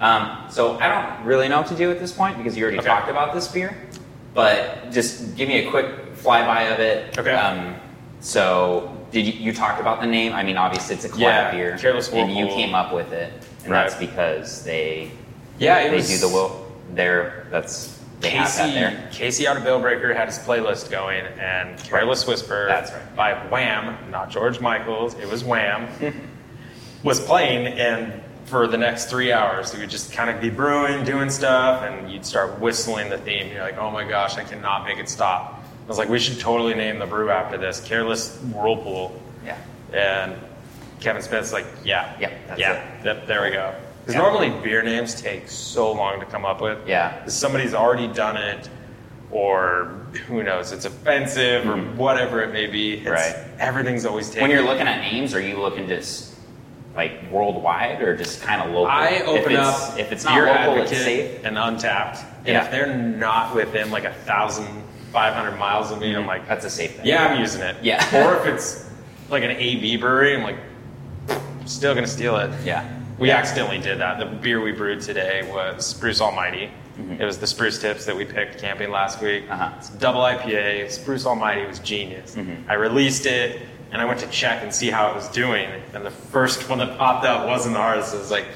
S1: Um, so I don't really know what to do at this point because you already
S2: Okay.
S1: talked about this beer, but just give me a quick flyby of it.
S2: Okay.
S1: Um, so did you, you talked about the name? I mean, obviously it's a collab
S2: Yeah,
S1: beer,
S2: Careless
S1: and you came up with it, and
S2: Right.
S1: that's because they
S2: Yeah, it
S1: they do the will. They're that's they have that
S2: Casey.
S1: there.
S2: Casey out of Bale Breaker had his playlist going, and Careless Whisper
S1: That's right.
S2: by Wham, not George Michaels, it was Wham, was playing, and for the next three hours, we would just kind of be brewing, doing stuff, and you'd start whistling the theme. You're like, oh my gosh, I cannot make it stop. I was like, we should totally name the brew after this, Careless Whirlpool.
S1: Yeah.
S2: And Kevin Smith's like, yeah,
S1: Yep, that's
S2: yeah, that- there we go. Because
S1: Yeah.
S2: normally beer names take so long to come up with.
S1: Yeah.
S2: Somebody's already done it, or who knows, it's offensive, or whatever it may be. It's,
S1: Mm-hmm. Right.
S2: Everything's always taken.
S1: When you're looking at names, are you looking just like worldwide or just kind of local?
S2: I
S1: if
S2: open
S1: it's,
S2: up
S1: if it's not
S2: Beer
S1: local, it's safe.
S2: and Untappd, and
S1: Yeah.
S2: if they're not within like a thousand five hundred miles of me, I'm like,
S1: That's a safe thing.
S2: yeah, I'm using it.
S1: Yeah.
S2: or if it's like an AB brewery, I'm like, still gonna steal it.
S1: Yeah.
S2: We
S1: Yeah.
S2: accidentally did that. The beer we brewed today was Spruce Almighty. It was the Spruce Tips that we picked camping last week.
S1: Mm-hmm. Uh-huh.
S2: It's double IPA. Spruce Almighty was genius.
S1: Mm-hmm.
S2: I released it and I went to check and see how it was doing. And the first one that popped up wasn't ours. It was like,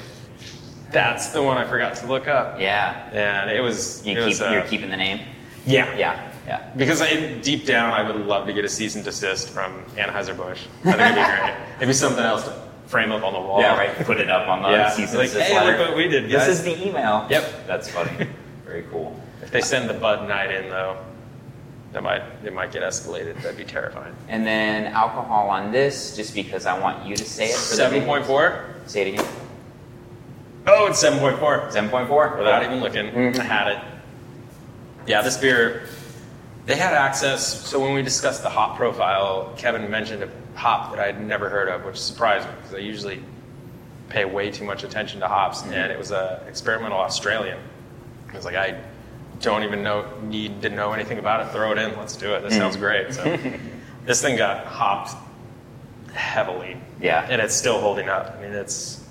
S2: that's the one I forgot to look up.
S1: Yeah.
S2: And it was,
S1: You
S2: it
S1: keep,
S2: was, uh,
S1: you're keeping the name.
S2: yeah.
S1: Yeah. Yeah.
S2: Because I, deep down, I would love to get a cease and desist from Anheuser-Busch. I think it'd be great. Maybe something else to frame up on the wall.
S1: Yeah, right. Put it up on the
S2: Yeah.
S1: season
S2: Like,
S1: desist
S2: hey,
S1: letter.
S2: look what we did,
S1: This is the email.
S2: Yep.
S1: That's funny. Very cool.
S2: If they send the Bud Knight in, though, that might it might get escalated. That'd be terrifying.
S1: And then alcohol on this, just because I want you to say it. For the
S2: Seven
S1: video.
S2: point four.
S1: Say it again.
S2: Oh, it's seven point four.
S1: Seven point four.
S2: Without even looking,
S1: Mhm.
S2: I had it. Yeah, this beer. They had access. So when we discussed the hop profile, Kevin mentioned a hop that I'd never heard of, which surprised me because I usually pay way too much attention to hops,
S1: Mm-hmm.
S2: and it was a experimental Australian. I was like, I don't even know need to know anything about it. Throw it in. Let's do it. This sounds great. So this thing got hopped heavily.
S1: Yeah.
S2: And it's still holding up. I mean, it's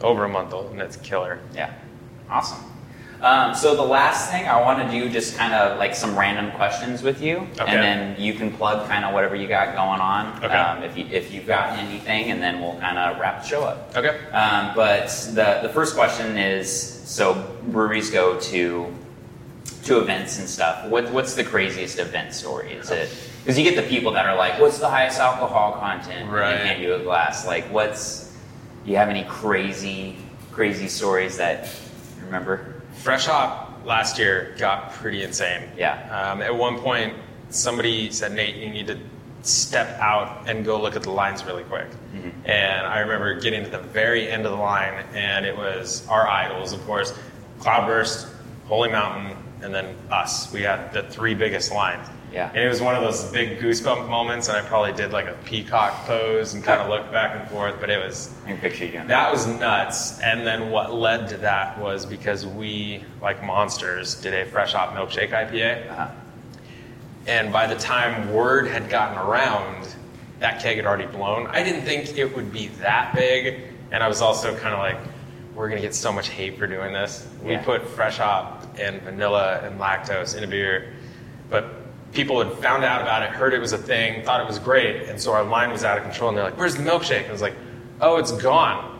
S2: over a month old, and it's killer.
S1: Yeah. Awesome. Um, so the last thing I want to do just kind of like some random questions with you,
S2: Okay.
S1: and then you can plug kind of whatever you got going on.
S2: Okay.
S1: Um, if you if you've got anything, and then we'll kind of wrap the show up.
S2: Okay.
S1: Um, but the the first question is: so breweries go to to events and stuff. What what's the craziest event story? Is it because you get the people that are like, "What's the highest alcohol content?"
S2: Right.
S1: they hand you a glass. Like, what's do you have any crazy crazy stories that you remember?
S2: Fresh Hop last year got pretty insane.
S1: Yeah.
S2: Um, at one point, somebody said, Nate, you need to step out and go look at the lines really quick.
S1: Mm-hmm.
S2: And I remember getting to the very end of the line, and it was our idols, of course Cloudburst, Holy Mountain, and then us. We had the three biggest lines.
S1: Yeah.
S2: And it was one of those big goosebump moments, and I probably did like a peacock pose and kind of looked back and forth, but it was
S1: picture you that.
S2: that was nuts. And then what led to that was because we, like monsters, did a fresh hop milkshake IPA.
S1: Uh-huh.
S2: And by the time word had gotten around, that keg had already blown. I didn't think it would be that big. And I was also kind of like, we're going to get so much hate for doing this. We put fresh hop and vanilla and lactose in a beer. But people had found out about it, heard it was a thing, thought it was great. And so our line was out of control. And they're like, where's the milkshake? And I was like, oh, it's gone.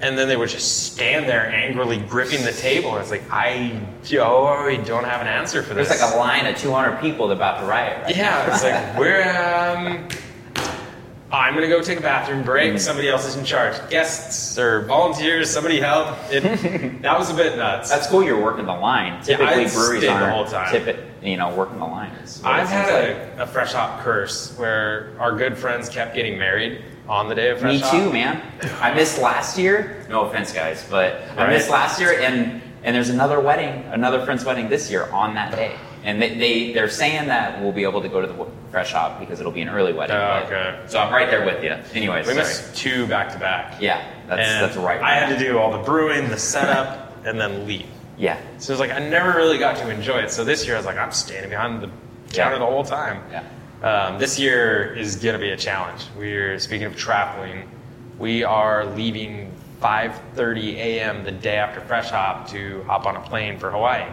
S2: And then they would just stand there angrily gripping the table. And it's like, I oh, don't have an answer for this.
S1: There's like a line of 200 people about to riot. Right?
S2: Yeah, it's like we're. Um, I'm gonna go take a bathroom break.
S1: Mm-hmm.
S2: Somebody else is in charge. Guests or volunteers, somebody help. It, that was a bit nuts.
S1: That's cool. You're working the line. Typically,
S2: I
S1: breweries
S2: stayed the
S1: aren't
S2: whole time.
S1: Typi- you know, working the line. is what it
S2: I've had
S1: like.
S2: a, a fresh hop curse where our good friends kept getting married on the day of fresh
S1: Me
S2: hop.
S1: too, man. I missed last year. No offense, guys, but I missed last year, and and there's another wedding, another friend's wedding this year on that day, and they, they they're saying that we'll be able to go to the fresh hop because it'll be an early wedding.
S2: Oh, okay.
S1: So I'm right there with you. Anyways,
S2: We
S1: sorry.
S2: missed two back to back.
S1: Yeah, that's
S2: And
S1: that's right.
S2: I had to do all the brewing, the setup, and then leave.
S1: Yeah,
S2: So it was like I never really got to enjoy it. So this year I was like, I'm standing behind the counter
S1: Yeah.
S2: the whole time.
S1: yeah.
S2: Um, this year is going to be a challenge. We're speaking of traveling. We are leaving 5:30 a.m. the day after Fresh Hop to hop on a plane for Hawaii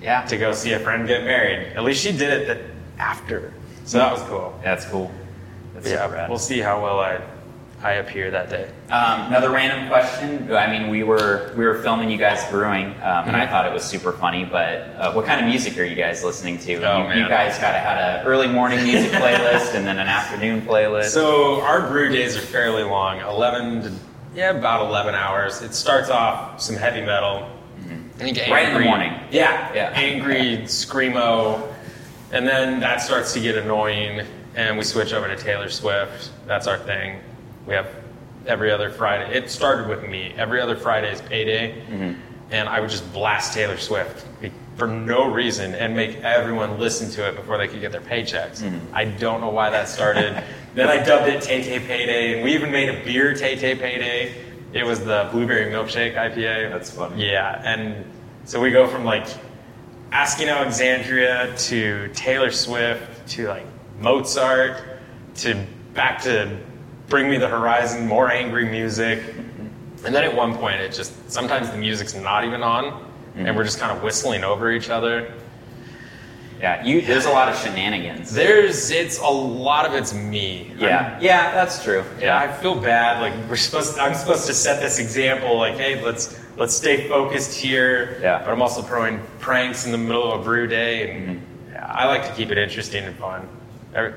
S1: Yeah,
S2: to go see a friend get married. At least she did it the, after, so that was cool.
S1: that's cool. That's
S2: yeah, we'll see how well I I appear that day.
S1: Um, another random question. I mean, we were we were filming you guys brewing, um, and I
S2: Mhm.
S1: thought it was super funny. But uh, what kind of music are you guys listening to?
S2: Oh,
S1: you, you guys got had an early morning music playlist and then an afternoon playlist.
S2: So our brew days are fairly long, 11 to yeah, about 11 hours. It starts off some heavy metal. I think
S1: Mm-hmm. Right in the morning.
S2: Yeah,
S1: Yeah.
S2: angry screamo, and then that starts to get annoying, and we switch over to Taylor Swift. That's our thing. We have every other Friday. It started with me. Every other Friday is payday,
S1: Mm-hmm.
S2: and I would just blast Taylor Swift for no reason and make everyone listen to it before they could get their paychecks.
S1: Mm-hmm.
S2: I don't know why that started. then I dubbed it Tay Tay Payday, and we even made a beer Tay Tay Payday. It was the blueberry milkshake IPA.
S1: That's funny.
S2: Yeah, and so we go from like Asking Alexandria to Taylor Swift to like Mozart to back to Bring Me the Horizon, more angry music. And then at one point, it just sometimes the music's not even on, and we're just kind of whistling over each other.
S1: Yeah, you there's a lot of shenanigans.
S2: There's, it's a lot of it's me.
S1: yeah, yeah, that's true.
S2: Yeah, I feel bad. Like we're supposed, I'm supposed to set this example. Like, hey, let's let's stay focused here.
S1: Yeah.
S2: But I'm also throwing pranks in the middle of a brew day, and
S1: Mm-hmm.
S2: I like to keep it interesting and fun. Every,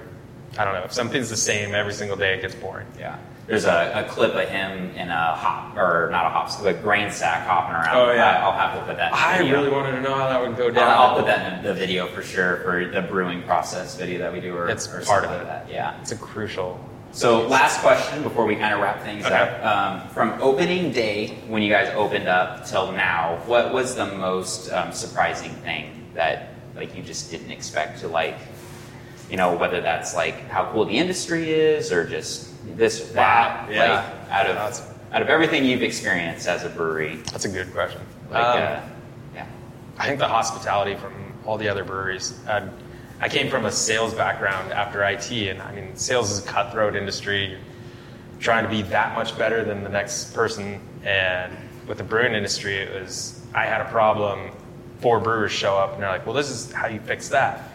S2: I don't know if something's the same every single day, it gets boring.
S1: Yeah. There's a, a clip of him in a hop, or not a hop, a grain sack hopping around.
S2: Oh, yeah.
S1: I, will have to put that. in the
S2: I
S1: video.
S2: really wanted to know how that would go down.
S1: I'll, I'll put that in the video for sure for the brewing process video that we do, or,
S2: It's
S1: or
S2: part of it.
S1: that. Yeah.
S2: It's a crucial.
S1: So last question before we kind of wrap things
S2: Okay.
S1: up. Um, from opening day when you guys opened up till now, what was the most um, surprising thing that like you just didn't expect to like, you know, whether that's like how cool the industry is or just this or that.
S2: Wow, yeah.
S1: Like out of
S2: That's-
S1: out of everything you've experienced as a brewery,
S2: That's a good question.
S1: like
S2: Um,
S1: uh, yeah,
S2: I think the hospitality from all the other breweries. i I came from a sales background after IT, and I mean, sales is a cutthroat industry. You're trying to be that much better than the next person. And with the brewing industry, it was I had a problem. Four brewers show up, and they're like, "Well, this is how you fix that."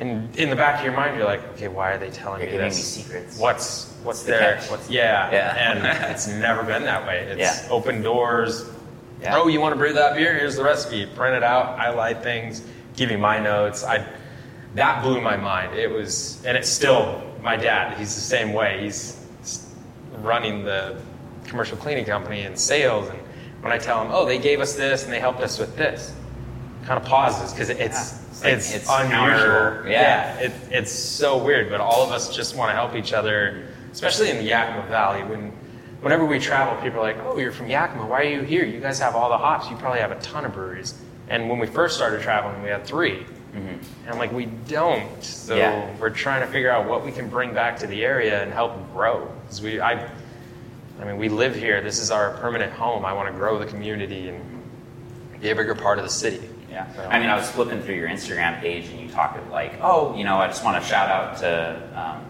S2: And in the back of your mind, you're like, "Okay, why are they telling
S1: They're
S2: me
S1: giving
S2: this?
S1: me secrets.
S2: What's what's
S1: the catch?
S2: what's yeah
S1: Yeah.
S2: and it's never been that way. It's
S1: Yeah.
S2: open doors.
S1: Yeah.
S2: Oh, you want to brew that beer? Here's the recipe. Print it out. I Highlight things. Give you my notes. I that blew my mind. It was, and it's still my dad. He's the same way. He's running the commercial cleaning company and sales. And when I tell him, oh, they gave us this and they helped us with this, kind of pauses because it's
S1: Yeah. It's like-
S2: it's,
S1: it's
S2: unusual.
S1: counter- yeah.
S2: it, it's so weird. But all of us just want to help each other, especially in the Yakima Valley. When whenever we travel, people are like, "Oh, you're from Yakima. Why are you here? You guys have all the hops. You probably have a ton of breweries." And when we first started traveling, we had 3 mm-hmm. And I'm like, "We don't." So
S1: Yeah.
S2: we're trying to figure out what we can bring back to the area and help grow. Because we, I, I mean, we live here. This is our permanent home. I want to grow the community and be a bigger part of the city.
S1: Yeah.
S2: So-
S1: I mean, I was flipping through your Instagram page and you talked of like, oh, you know, I just want to shout out to um,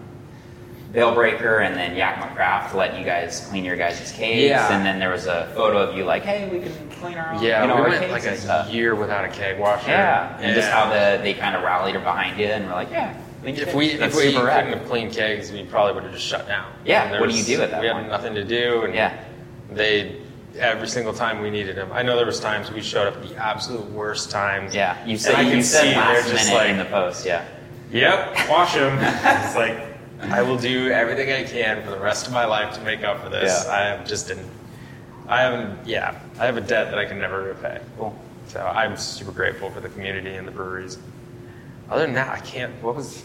S1: Bale Breaker and then Yakima Craft let you guys clean your guys' caves.
S2: Yeah.
S1: And then there was a photo of you like, hey, we can clean our own,
S2: Yeah,
S1: you know,
S2: we went like a
S1: stuff.
S2: year without a keg washer.
S1: Yeah. And just how the they kind of rallied behind you and were like, yeah.
S2: If we
S1: That's
S2: if we couldn't
S1: rad.
S2: have cleaned kegs, we probably would have just shut down.
S1: Yeah, what do you do at that
S2: We
S1: point?
S2: had nothing to do, and
S1: Yeah.
S2: they every single time we needed him. I know there was times we showed up at the absolute worst times.
S1: Yeah. You said you
S2: can
S1: said
S2: see
S1: last
S2: they're just
S1: minute
S2: like,
S1: in the post, yeah.
S2: "Yep, wash them." it's like I will do everything I can for the rest of my life to make up for this.
S1: Yeah.
S2: I have just didn't. I haven't. Yeah, I have a debt that I can never repay.
S1: Cool.
S2: So I'm super grateful for the community and the breweries. Other than that, I can't. What was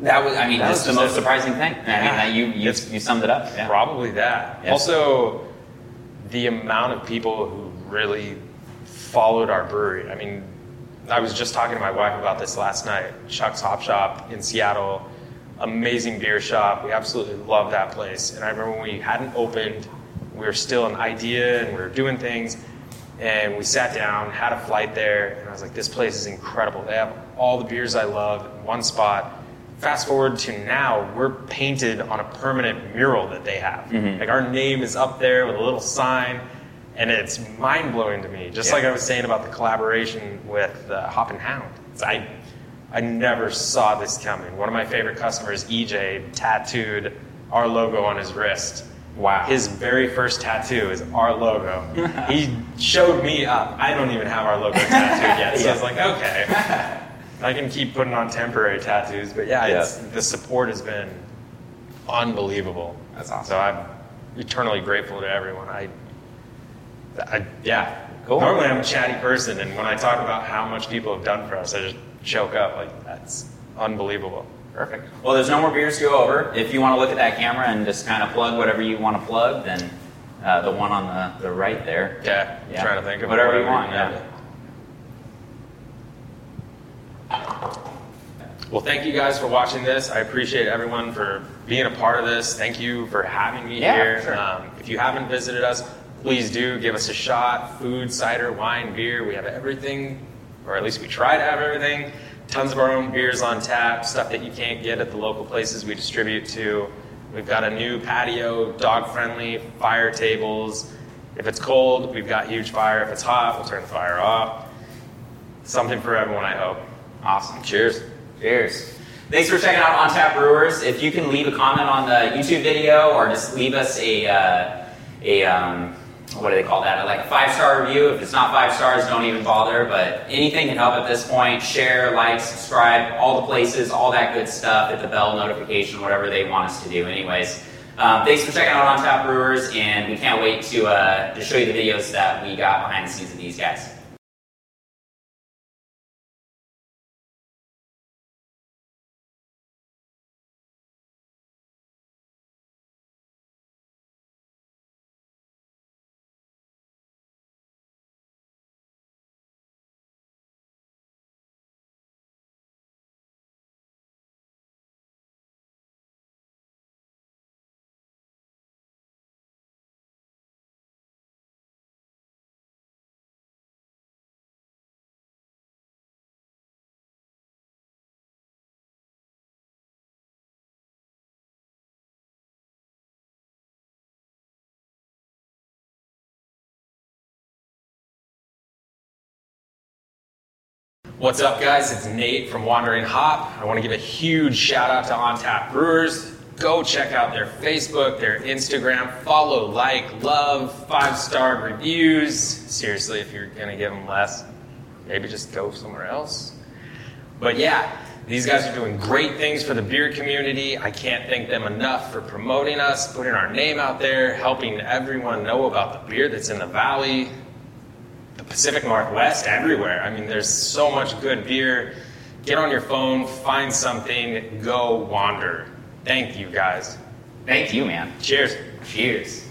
S1: That was, I mean,
S2: That
S1: that's
S2: was
S1: the most
S2: it.
S1: surprising thing. I mean,
S2: Yeah.
S1: that you you, you summed it up. Yeah.
S2: Probably that.
S1: Yeah.
S2: Also, the amount of people who really followed our brewery. I mean, I was just talking to my wife about this last night. Chuck's Hop Shop in Seattle, amazing beer shop. We absolutely love that place. And I remember when we hadn't opened, we were still an idea and we were doing things. And we sat down, had a flight there, and I was like, this place is incredible. They have all the beers I love in one spot. Fast forward to now, we're painted on a permanent mural that they have. Like our name is up there with a little sign, and it's mind blowing to me. Just
S1: Yeah.
S2: like I was saying about the collaboration with uh, Hop and Hound. It's- I, I never saw this coming. One of my favorite customers, EJ, tattooed our logo on his wrist.
S1: Wow.
S2: His very first tattoo is our logo. he showed me up. I don't even have our logo tattooed yet. So I was like, okay. I can keep putting on temporary tattoos. But yeah, It's,
S1: Yeah.
S2: the support has been unbelievable.
S1: That's awesome.
S2: So I'm eternally grateful to everyone. I, I yeah.
S1: Cool.
S2: Normally I'm a chatty person, and when I talk about how much people have done for us, I just choke up. Like that's unbelievable.
S1: Perfect. Well, there's no more beers to go over. If you want to look at that camera and just kind of plug whatever you want to plug, then uh, the one on the, the right there.
S2: Yeah.
S1: Yeah.
S2: Trying to think of
S1: Whatever you want,
S2: have
S1: yeah.
S2: Well, thank you guys for watching this. I appreciate everyone for being a part of this. Thank you for having me
S1: Yeah,
S2: here.
S1: sure.
S2: Um, if you haven't visited us, please do give us a shot. Food, cider, wine, beer. We have everything, or at least we try to have everything. Tons of our own beers on tap, stuff that you can't get at the local places we distribute to. We've got a new patio, dog friendly, fire tables. If it's cold, we've got huge fire. If it's hot, we'll turn the fire off. Something for everyone, I hope.
S1: Awesome.
S2: Cheers.
S1: Cheers. Thanks for checking out On Tap Brewers. If you can leave a comment on the YouTube video or just leave us a, uh, a um, what do they call that? Like a five star review. If it's not five stars, don't even bother. But anything can help at this point. Share, like, subscribe, all the places, all that good stuff. Hit the bell notification, whatever they want us to do. Anyways, um, thanks for checking out On Tap Brewers, and we can't wait to uh, to show you the videos that we got behind the scenes of these guys.
S2: What's up, guys? It's Nate from Wandering Hop. I want to give a huge shout out to On Tap Brewers. Go check out their Facebook, their Instagram. Follow, like, love, five star reviews. Seriously, if you're going to give them less, maybe just go somewhere else. But yeah, these guys are doing great things for the beer community. I can't thank them enough for promoting us, putting our name out there, helping everyone know about the beer that's in the valley, Pacific Northwest, everywhere. I mean, there's so much good beer. Get on your phone, find something, go wander. Thank you guys.
S1: Thank you, man.
S2: Cheers.
S1: Cheers.